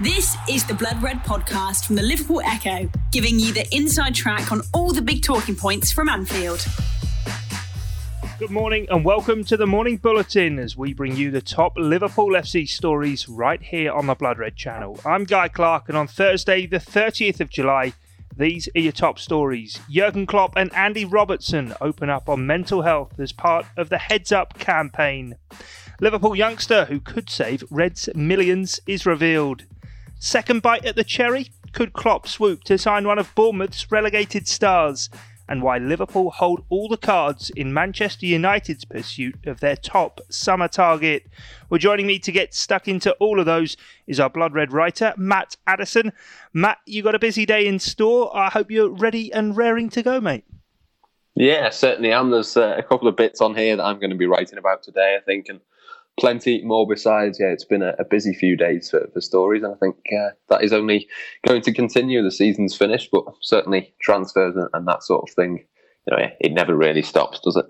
This is the Blood Red podcast from the Liverpool Echo, giving you the inside track on all the big talking points from Anfield. Good morning and welcome to the Morning Bulletin as we bring you the top Liverpool FC stories right here on the Blood Red channel. I'm Guy Clark and on Thursday, the 30th of July, these are your top stories. Jurgen Klopp and Andy Robertson open up on mental health as part of the Heads Up campaign. Liverpool youngster who could save Reds millions is revealed. Second bite at the cherry? Could Klopp swoop to sign one of Bournemouth's relegated stars? And why Liverpool hold all the cards in Manchester United's pursuit of their top summer target. Well, joining me to get stuck into all of those is our Blood Red writer, Matt Addison. Matt, you got a busy day in store. I hope you're ready and raring to go, mate. Yeah, certainly am. There's uh, a couple of bits on here that I'm going to be writing about today, I think, and plenty more besides. Yeah, it's been a, a busy few days for, for stories, and I think uh, that is only going to continue. The season's finished, but certainly transfers and, and that sort of thing, you know, it never really stops, does it?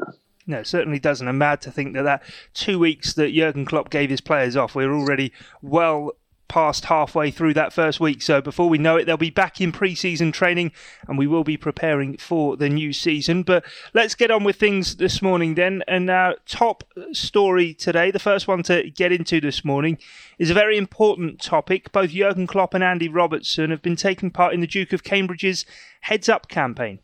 No, it certainly doesn't. I'm mad to think that that two weeks that Jurgen Klopp gave his players off, we're already well past halfway through that first week. So before we know it, they'll be back in pre-season training, and we will be preparing for the new season. But let's get on with things this morning then. And our top story today, the first one to get into this morning, is a very important topic. Both Jurgen Klopp and Andy Robertson have been taking part in the Duke of Cambridge's Heads Up campaign.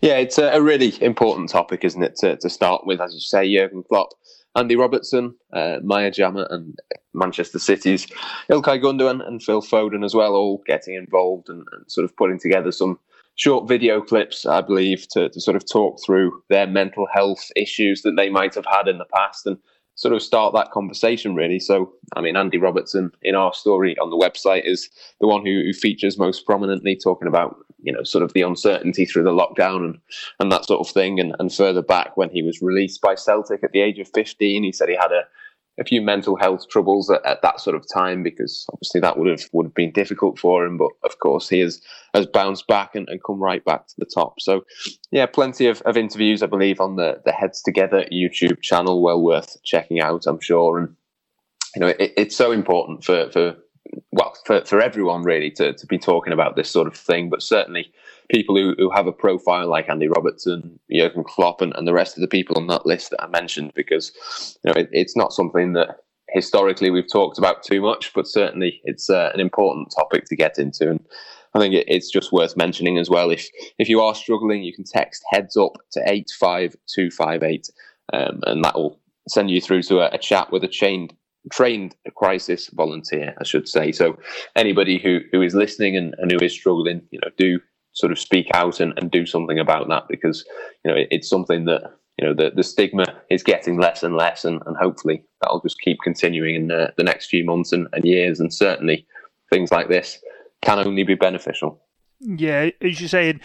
Yeah, it's a really important topic, isn't it, to, to start with? As you say, Jurgen Klopp Andy Robertson, uh, Maya Jama, and Manchester City's Ilkay Gundogan and Phil Foden as well, all getting involved and, and, sort of putting together some short video clips, I believe, to, to sort of talk through their mental health issues that they might have had in the past and sort of start that conversation really. So, I mean, Andy Robertson in our story on the website is the one who, who, features most prominently, talking about you know sort of the uncertainty through the lockdown and and that sort of thing. And, and further back when he was released by Celtic at the age of fifteen, he said he had a a few mental health troubles at, at, that sort of time because obviously that would have would have been difficult for him. But of course, he has has bounced back and, and come right back to the top. So yeah, plenty of, of interviews, I believe, on the the Heads Together YouTube channel. Well worth checking out, I'm sure. And you know, it, it's so important for for well for, for everyone really to, to be talking about this sort of thing, but certainly people who, who have a profile like Andy Robertson, Jurgen Klopp, and, and the rest of the people on that list that I mentioned, because you know it, it's not something that historically we've talked about too much, but certainly it's uh, an important topic to get into, and I think it, it's just worth mentioning as well. If if you are struggling, you can text heads up to eight five two five eight, um, and that will send you through to a, a chat with a chained trained crisis volunteer, I should say. So anybody who, who is listening and, and who is struggling, you know, do sort of speak out and, and do something about that because you know it, it's something that you know the, the stigma is getting less and less and, and hopefully that'll just keep continuing in the, the next few months and, and years and certainly things like this can only be beneficial yeah as you say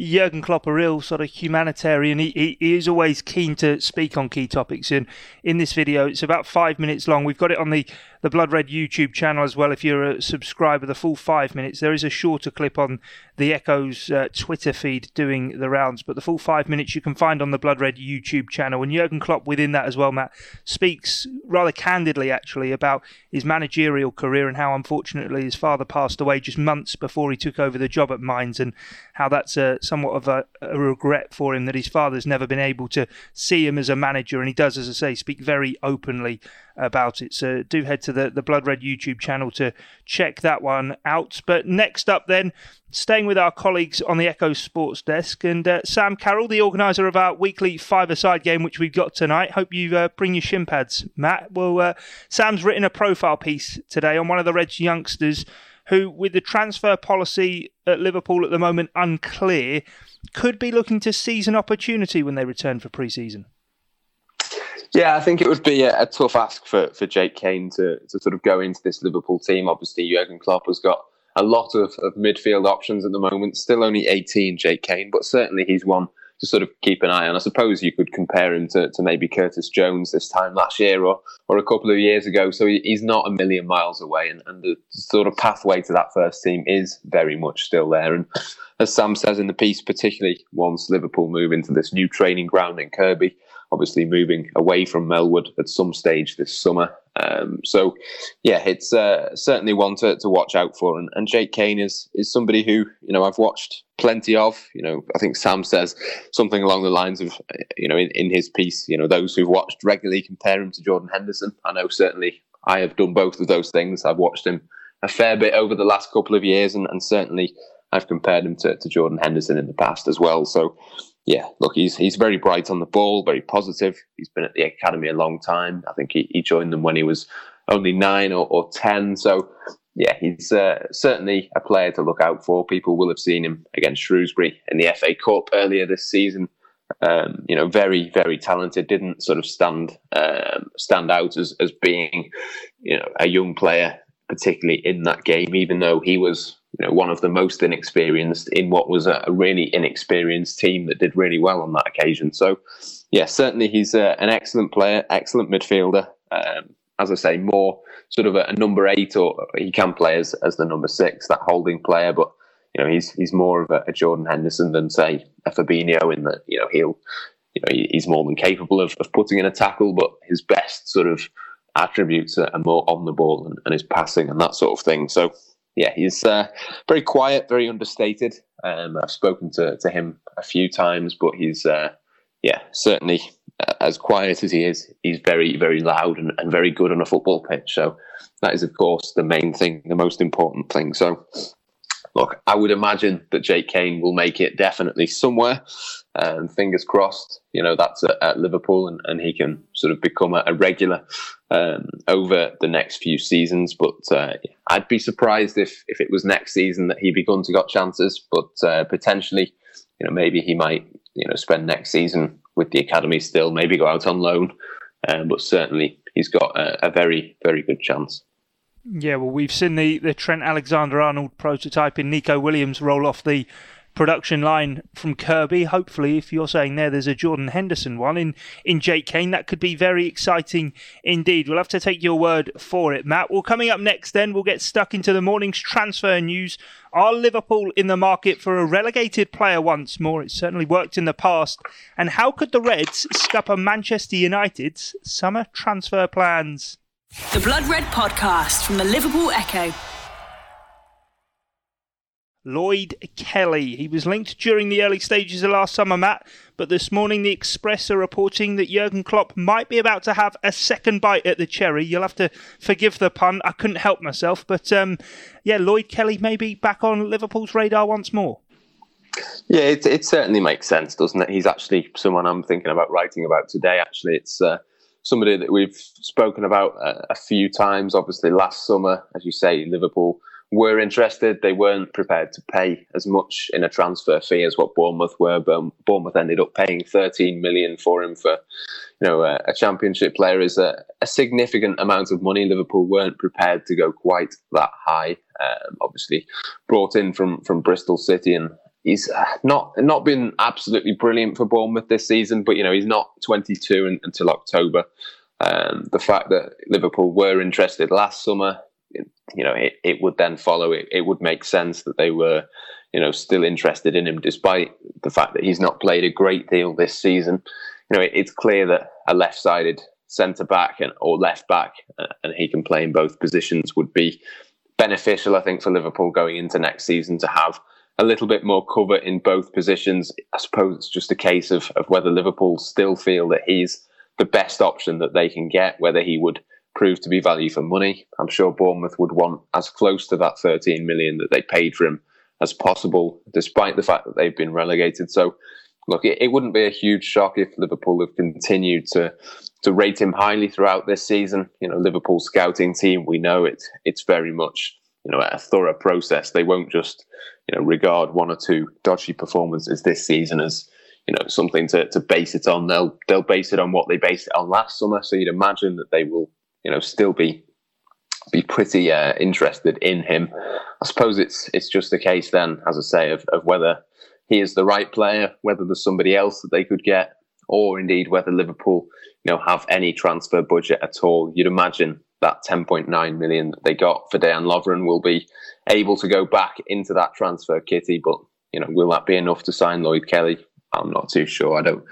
Jurgen Klopp, a real sort of humanitarian. He, he, he, is always keen to speak on key topics. And in this video, it's about five minutes long. We've got it on the, the Blood Red YouTube channel as well. If you're a subscriber, the full five minutes. There is a shorter clip on the Echo's uh, Twitter feed doing the rounds, but the full five minutes you can find on the Blood Red YouTube channel. And Jurgen Klopp within that as well, Matt, speaks rather candidly actually about his managerial career and how unfortunately his father passed away just months before he took over the job at Mainz and how that's a somewhat of a, a, regret for him that his father's never been able to see him as a manager, and he does, as I say, speak very openly about it. So do head to the, the Blood Red YouTube channel to check that one out. But next up, then, staying with our colleagues on the Echo Sports Desk, and uh, Sam Carroll, the organiser of our weekly five-a-side game, which we've got tonight. Hope you uh, bring your shin pads, Matt. Well, uh, Sam's written a profile piece today on one of the Reds youngsters who, with the transfer policy at Liverpool at the moment unclear, could be looking to seize an opportunity when they return for pre-season. Yeah, I think it would be a, a, tough ask for, for Jake Cain to, to sort of go into this Liverpool team. Obviously, Jurgen Klopp has got a lot of, of midfield options at the moment. Still only 18, Jake Cain, but certainly he's one to sort of keep an eye on. I suppose you could compare him to, to maybe Curtis Jones this time last year or, or a couple of years ago. So he, he's not a million miles away. And, and the sort of pathway to that first team is very much still there. And as Sam says in the piece, particularly once Liverpool move into this new training ground in Kirkby, obviously moving away from Melwood at some stage this summer. Um, so, yeah, it's uh, certainly one to, to watch out for. And, and Jake Cain is is somebody who you know I've watched plenty of. You know, I think Sam says something along the lines of, you know, in, in his piece, you know, those who've watched regularly compare him to Jordan Henderson. I know certainly I have done both of those things. I've watched him a fair bit over the last couple of years, and, and certainly I've compared him to, to Jordan Henderson in the past as well. So, yeah, look, he's he's very bright on the ball, very positive. He's been at the academy a long time. I think he, he joined them when he was only nine or, or ten. So, yeah, he's uh, certainly a player to look out for. People will have seen him against Shrewsbury in the FA Cup earlier this season. Um, you know, very, very talented. Didn't sort of stand um, stand out as as being, you know, a young player, particularly in that game. Even though he was you know, one of the most inexperienced in what was a, really inexperienced team that did really well on that occasion. So, yeah, certainly he's uh, an excellent player, excellent midfielder. Um, as I say, more sort of a, a, number eight, or he can play as, as the number six, that holding player. But you know, he's he's more of a, a Jordan Henderson than say a Fabinho in that you know he'll you know he's more than capable of, of putting in a tackle, but his best sort of attributes are more on the ball and, and his passing and that sort of thing. So yeah, he's uh, very quiet, very understated. Um, I've spoken to, to him a few times, but he's uh, yeah certainly uh, as quiet as he is, he's very very loud and, and very good on a football pitch. So that is of course the main thing, the most important thing. So look, I would imagine that Jake Cain will make it definitely somewhere. Um, fingers crossed, you know, that's at, at Liverpool and, and, he can sort of become a, a regular um, over the next few seasons. But uh, I'd be surprised if, if it was next season that he begun to got chances. But uh, potentially, you know, maybe he might, you know, spend next season with the academy still, maybe go out on loan. Um, but certainly, he's got a, a very, very good chance. Yeah, well, we've seen the, the Trent Alexander Arnold prototype in Neco Williams roll off the production line from Kirkby. Hopefully, if you're saying there, there's a Jordan Henderson one in, in Jake Cain. That could be very exciting indeed. We'll have to take your word for it, Matt. Well, coming up next, then, we'll get stuck into the morning's transfer news. Are Liverpool in the market for a relegated player once more? It certainly worked in the past. And how could the Reds scupper Manchester United's summer transfer plans? The Blood Red Podcast from the Liverpool Echo. Lloyd Kelly. He was linked during the early stages of last summer, Matt, but this morning the Express are reporting that Jurgen Klopp might be about to have a second bite at the cherry. You'll have to forgive the pun. I couldn't help myself, but um, yeah, Lloyd Kelly may be back on Liverpool's radar once more. Yeah, it, it certainly makes sense, doesn't it? He's actually someone I'm thinking about writing about today. Actually, it's uh, somebody that we've spoken about a, a few times. Obviously, last summer, as you say, Liverpool were interested. They weren't prepared to pay as much in a transfer fee as what Bournemouth were. But Bournemouth ended up paying 13 million for him for, you know, a, a championship player is a, a, significant amount of money. Liverpool weren't prepared to go quite that high. Um, obviously, brought in from from Bristol City and. He's uh, not not been absolutely brilliant for Bournemouth this season, but you know he's not 22 in, until October. Um, the fact that Liverpool were interested last summer, you know, it, it would then follow. It, it would make sense that they were, you know, still interested in him, despite the fact that he's not played a great deal this season. You know, it, it's clear that a left-sided centre back and or left back, uh, and he can play in both positions, would be beneficial. I think for Liverpool going into next season to have a little bit more cover in both positions. I suppose it's just a case of of whether Liverpool still feel that he's the best option that they can get, whether he would prove to be value for money. I'm sure Bournemouth would want as close to that 13 million that they paid for him as possible, despite the fact that they've been relegated. So, look, it, it wouldn't be a huge shock if Liverpool have continued to to rate him highly throughout this season. You know, Liverpool scouting team, we know it. It's very much you know a thorough process. They won't just you know regard one or two dodgy performances this season as you know something to, to base it on. They'll they'll base it on what they based it on last summer. So you'd imagine that they will you know, still be be pretty uh, interested in him. I suppose it's it's just a case then, as I say, of, of whether he is the right player, whether there's somebody else that they could get, or indeed whether Liverpool, you know, have any transfer budget at all. You'd imagine that 10.9 million that they got for Dan Lovren will be able to go back into that transfer kitty, but you know, will that be enough to sign Lloyd Kelly? I'm not too sure. I don't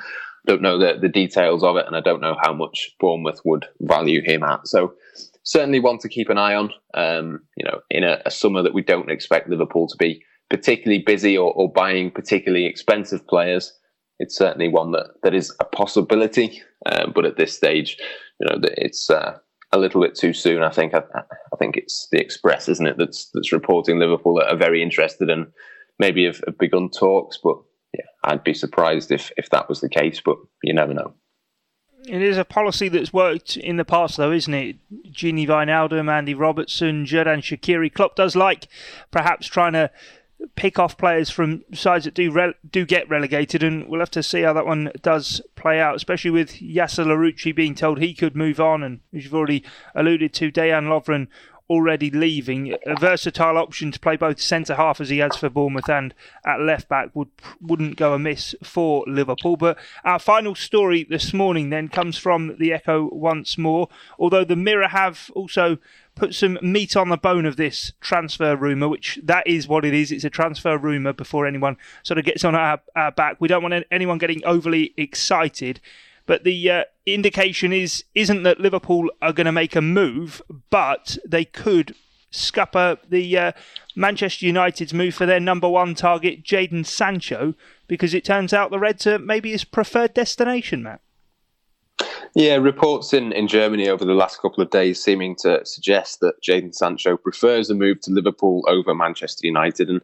don't know the, the details of it, and I don't know how much Bournemouth would value him at. So, certainly one to keep an eye on. Um, you know, in a, a, summer that we don't expect Liverpool to be particularly busy or, or, buying particularly expensive players, it's certainly one that, that is a possibility. Um, but at this stage, you know, it's uh, a little bit too soon. I think. I, I, think it's the Express, isn't it, that's that's reporting Liverpool that are very interested and maybe have, have begun talks. But I'd be surprised if if that was the case. But you never know. It is a policy that's worked in the past, though, isn't it? Gini Wijnaldum, Andy Robertson, Xherdan Shaqiri. Klopp does like perhaps trying to pick off players from sides that do re- do get relegated, and we'll have to see how that one does play out, especially with Yasser Larouci being told he could move on, and as you've already alluded to, Dejan Lovren already leaving. A versatile option to play both centre half as he has for Bournemouth and at left back would wouldn't go amiss for Liverpool. But our final story this morning then comes from the Echo once more. Although the Mirror have also put some meat on the bone of this transfer rumour, which that is what it is. It's a transfer rumour before anyone sort of gets on our, our back. We don't want anyone getting overly excited. But the uh, indication is isn't that Liverpool are going to make a move, but they could scupper the uh, Manchester United's move for their number one target, Jadon Sancho, because it turns out the Reds are maybe his preferred destination, Matt. Yeah, reports in, in Germany over the last couple of days seeming to suggest that Jadon Sancho prefers a move to Liverpool over Manchester United. And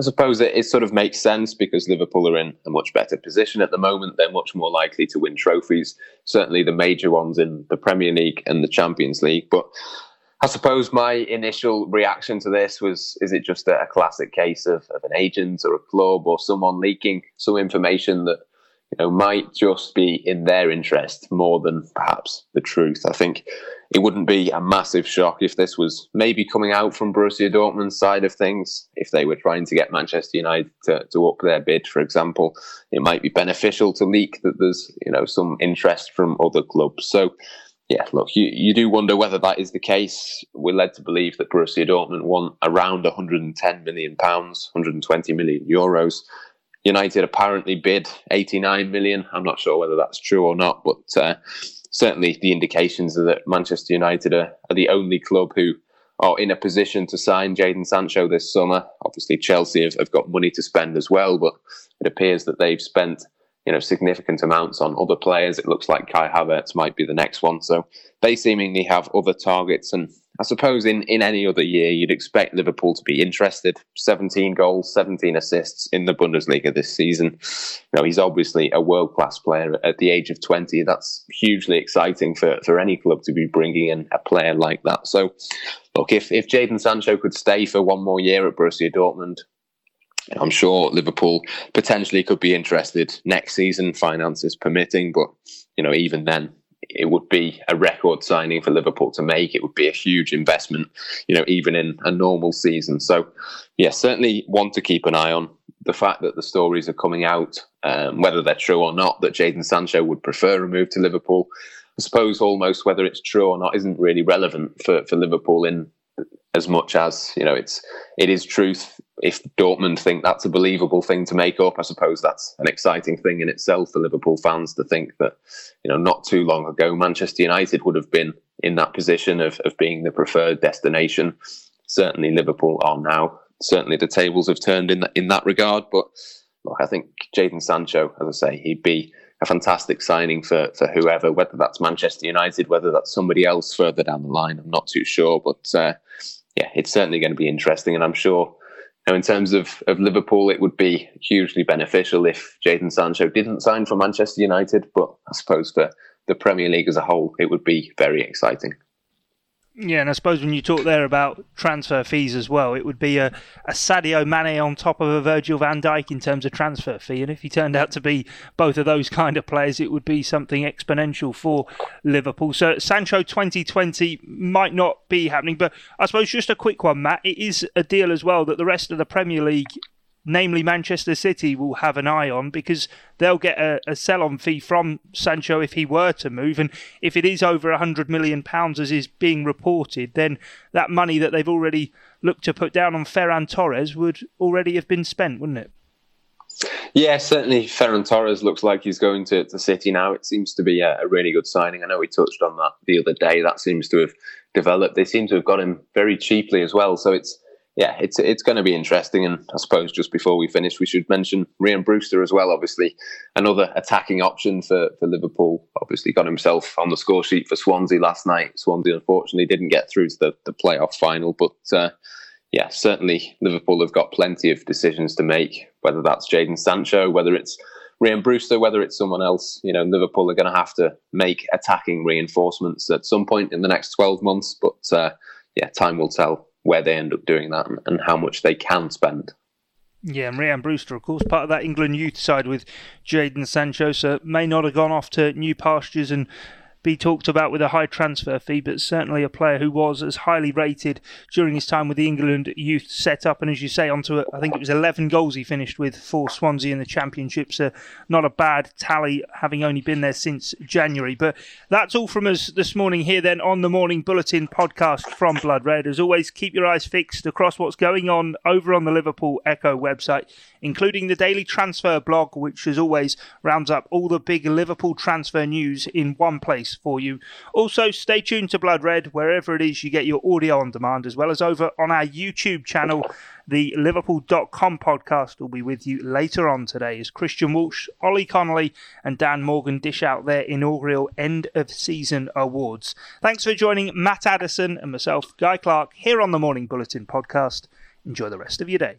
I suppose it, it sort of makes sense because Liverpool are in a much better position at the moment. They're much more likely to win trophies, certainly the major ones in the Premier League and the Champions League. But I suppose my initial reaction to this was is it just a, classic case of, of an agent or a club or someone leaking some information that you know, might just be in their interest more than perhaps the truth. I think it wouldn't be a massive shock if this was maybe coming out from Borussia Dortmund's side of things. If they were trying to get Manchester United to, to up their bid, for example, it might be beneficial to leak that there's, you know, some interest from other clubs. So, yeah, look, you, you do wonder whether that is the case. We're led to believe that Borussia Dortmund want around 110 million pounds, 120 million euros United apparently bid 89 million. I'm not sure whether that's true or not, but uh, certainly the indications are that Manchester United are, are, the only club who are in a position to sign Jadon Sancho this summer. Obviously, Chelsea have, have got money to spend as well, but it appears that they've spent you know significant amounts on other players. It looks like Kai Havertz might be the next one. So they seemingly have other targets and I suppose in, in any other year, you'd expect Liverpool to be interested. 17 goals, 17 assists in the Bundesliga this season. You know, he's obviously a world class player at the age of 20. That's hugely exciting for, for any club to be bringing in a player like that. So, look, if, if Jadon Sancho could stay for one more year at Borussia Dortmund, I'm sure Liverpool potentially could be interested next season, finances permitting. But, you know, even then, it would be a record signing for Liverpool to make. It would be a huge investment, you know, even in a normal season. So, yeah, certainly one to keep an eye on. The fact that the stories are coming out, um, whether they're true or not, that Jadon Sancho would prefer a move to Liverpool, I suppose almost whether it's true or not isn't really relevant for, for Liverpool in as much as you know it's it is truth if Dortmund think that's a believable thing to make up, I suppose that's an exciting thing in itself for Liverpool fans to think that, you know, not too long ago, Manchester United would have been in that position of, of being the preferred destination. Certainly Liverpool are now. Certainly the tables have turned in that, in that regard. But look, I think Jadon Sancho, as I say, he'd be a fantastic signing for, for whoever, whether that's Manchester United, whether that's somebody else further down the line. I'm not too sure. But uh, yeah, it's certainly going to be interesting. And I'm sure now, in terms of, of Liverpool, it would be hugely beneficial if Jadon Sancho didn't sign for Manchester United, but I suppose for the Premier League as a whole, it would be very exciting. Yeah, and I suppose when you talk there about transfer fees as well, it would be a, a Sadio Mane on top of a Virgil van Dijk in terms of transfer fee. And if he turned out to be both of those kind of players, it would be something exponential for Liverpool. So Sancho 2020 might not be happening, but I suppose just a quick one, Matt. It is a deal as well that the rest of the Premier League namely Manchester City, will have an eye on because they'll get a, a sell on fee from Sancho if he were to move. And if it is over £100 million, as is being reported, then that money that they've already looked to put down on Ferran Torres would already have been spent, wouldn't it? Yeah, certainly Ferran Torres looks like he's going to, to City now. It seems to be a, a, really good signing. I know we touched on that the other day. That seems to have developed. They seem to have got him very cheaply as well. So it's yeah, it's it's going to be interesting. And I suppose just before we finish, we should mention Ryan Brewster as well. Obviously, another attacking option for, for Liverpool. Obviously, got himself on the score sheet for Swansea last night. Swansea unfortunately didn't get through to the, the playoff final, but uh, yeah, certainly Liverpool have got plenty of decisions to make. Whether that's Jadon Sancho, whether it's Ryan Brewster, whether it's someone else, you know, Liverpool are going to have to make attacking reinforcements at some point in the next 12 months. But uh, yeah, time will tell where they end up doing that and, and how much they can spend. Yeah, and Ryan Brewster, of course, part of that England youth side with Jadon Sancho, so may not have gone off to new pastures and be talked about with a high transfer fee, but certainly a player who was as highly rated during his time with the England youth setup. And as you say, onto I think it was 11 goals he finished with for Swansea in the Championship. So not a bad tally, having only been there since January. But that's all from us this morning here, then, on the Morning Bulletin podcast from Blood Red. As always, keep your eyes fixed across what's going on over on the Liverpool Echo website, including the daily transfer blog, which, as always, rounds up all the big Liverpool transfer news in one place for you. Also, stay tuned to Blood Red wherever it is you get your audio on demand, as well as over on our YouTube channel. The Liverpool.com podcast will be with you later on today as Christian Walsh, Ollie Connolly, and Dan Morgan dish out their inaugural end of season awards. Thanks for joining Matt Addison and myself, Guy Clark, here on the Morning Bulletin podcast. Enjoy the rest of your day.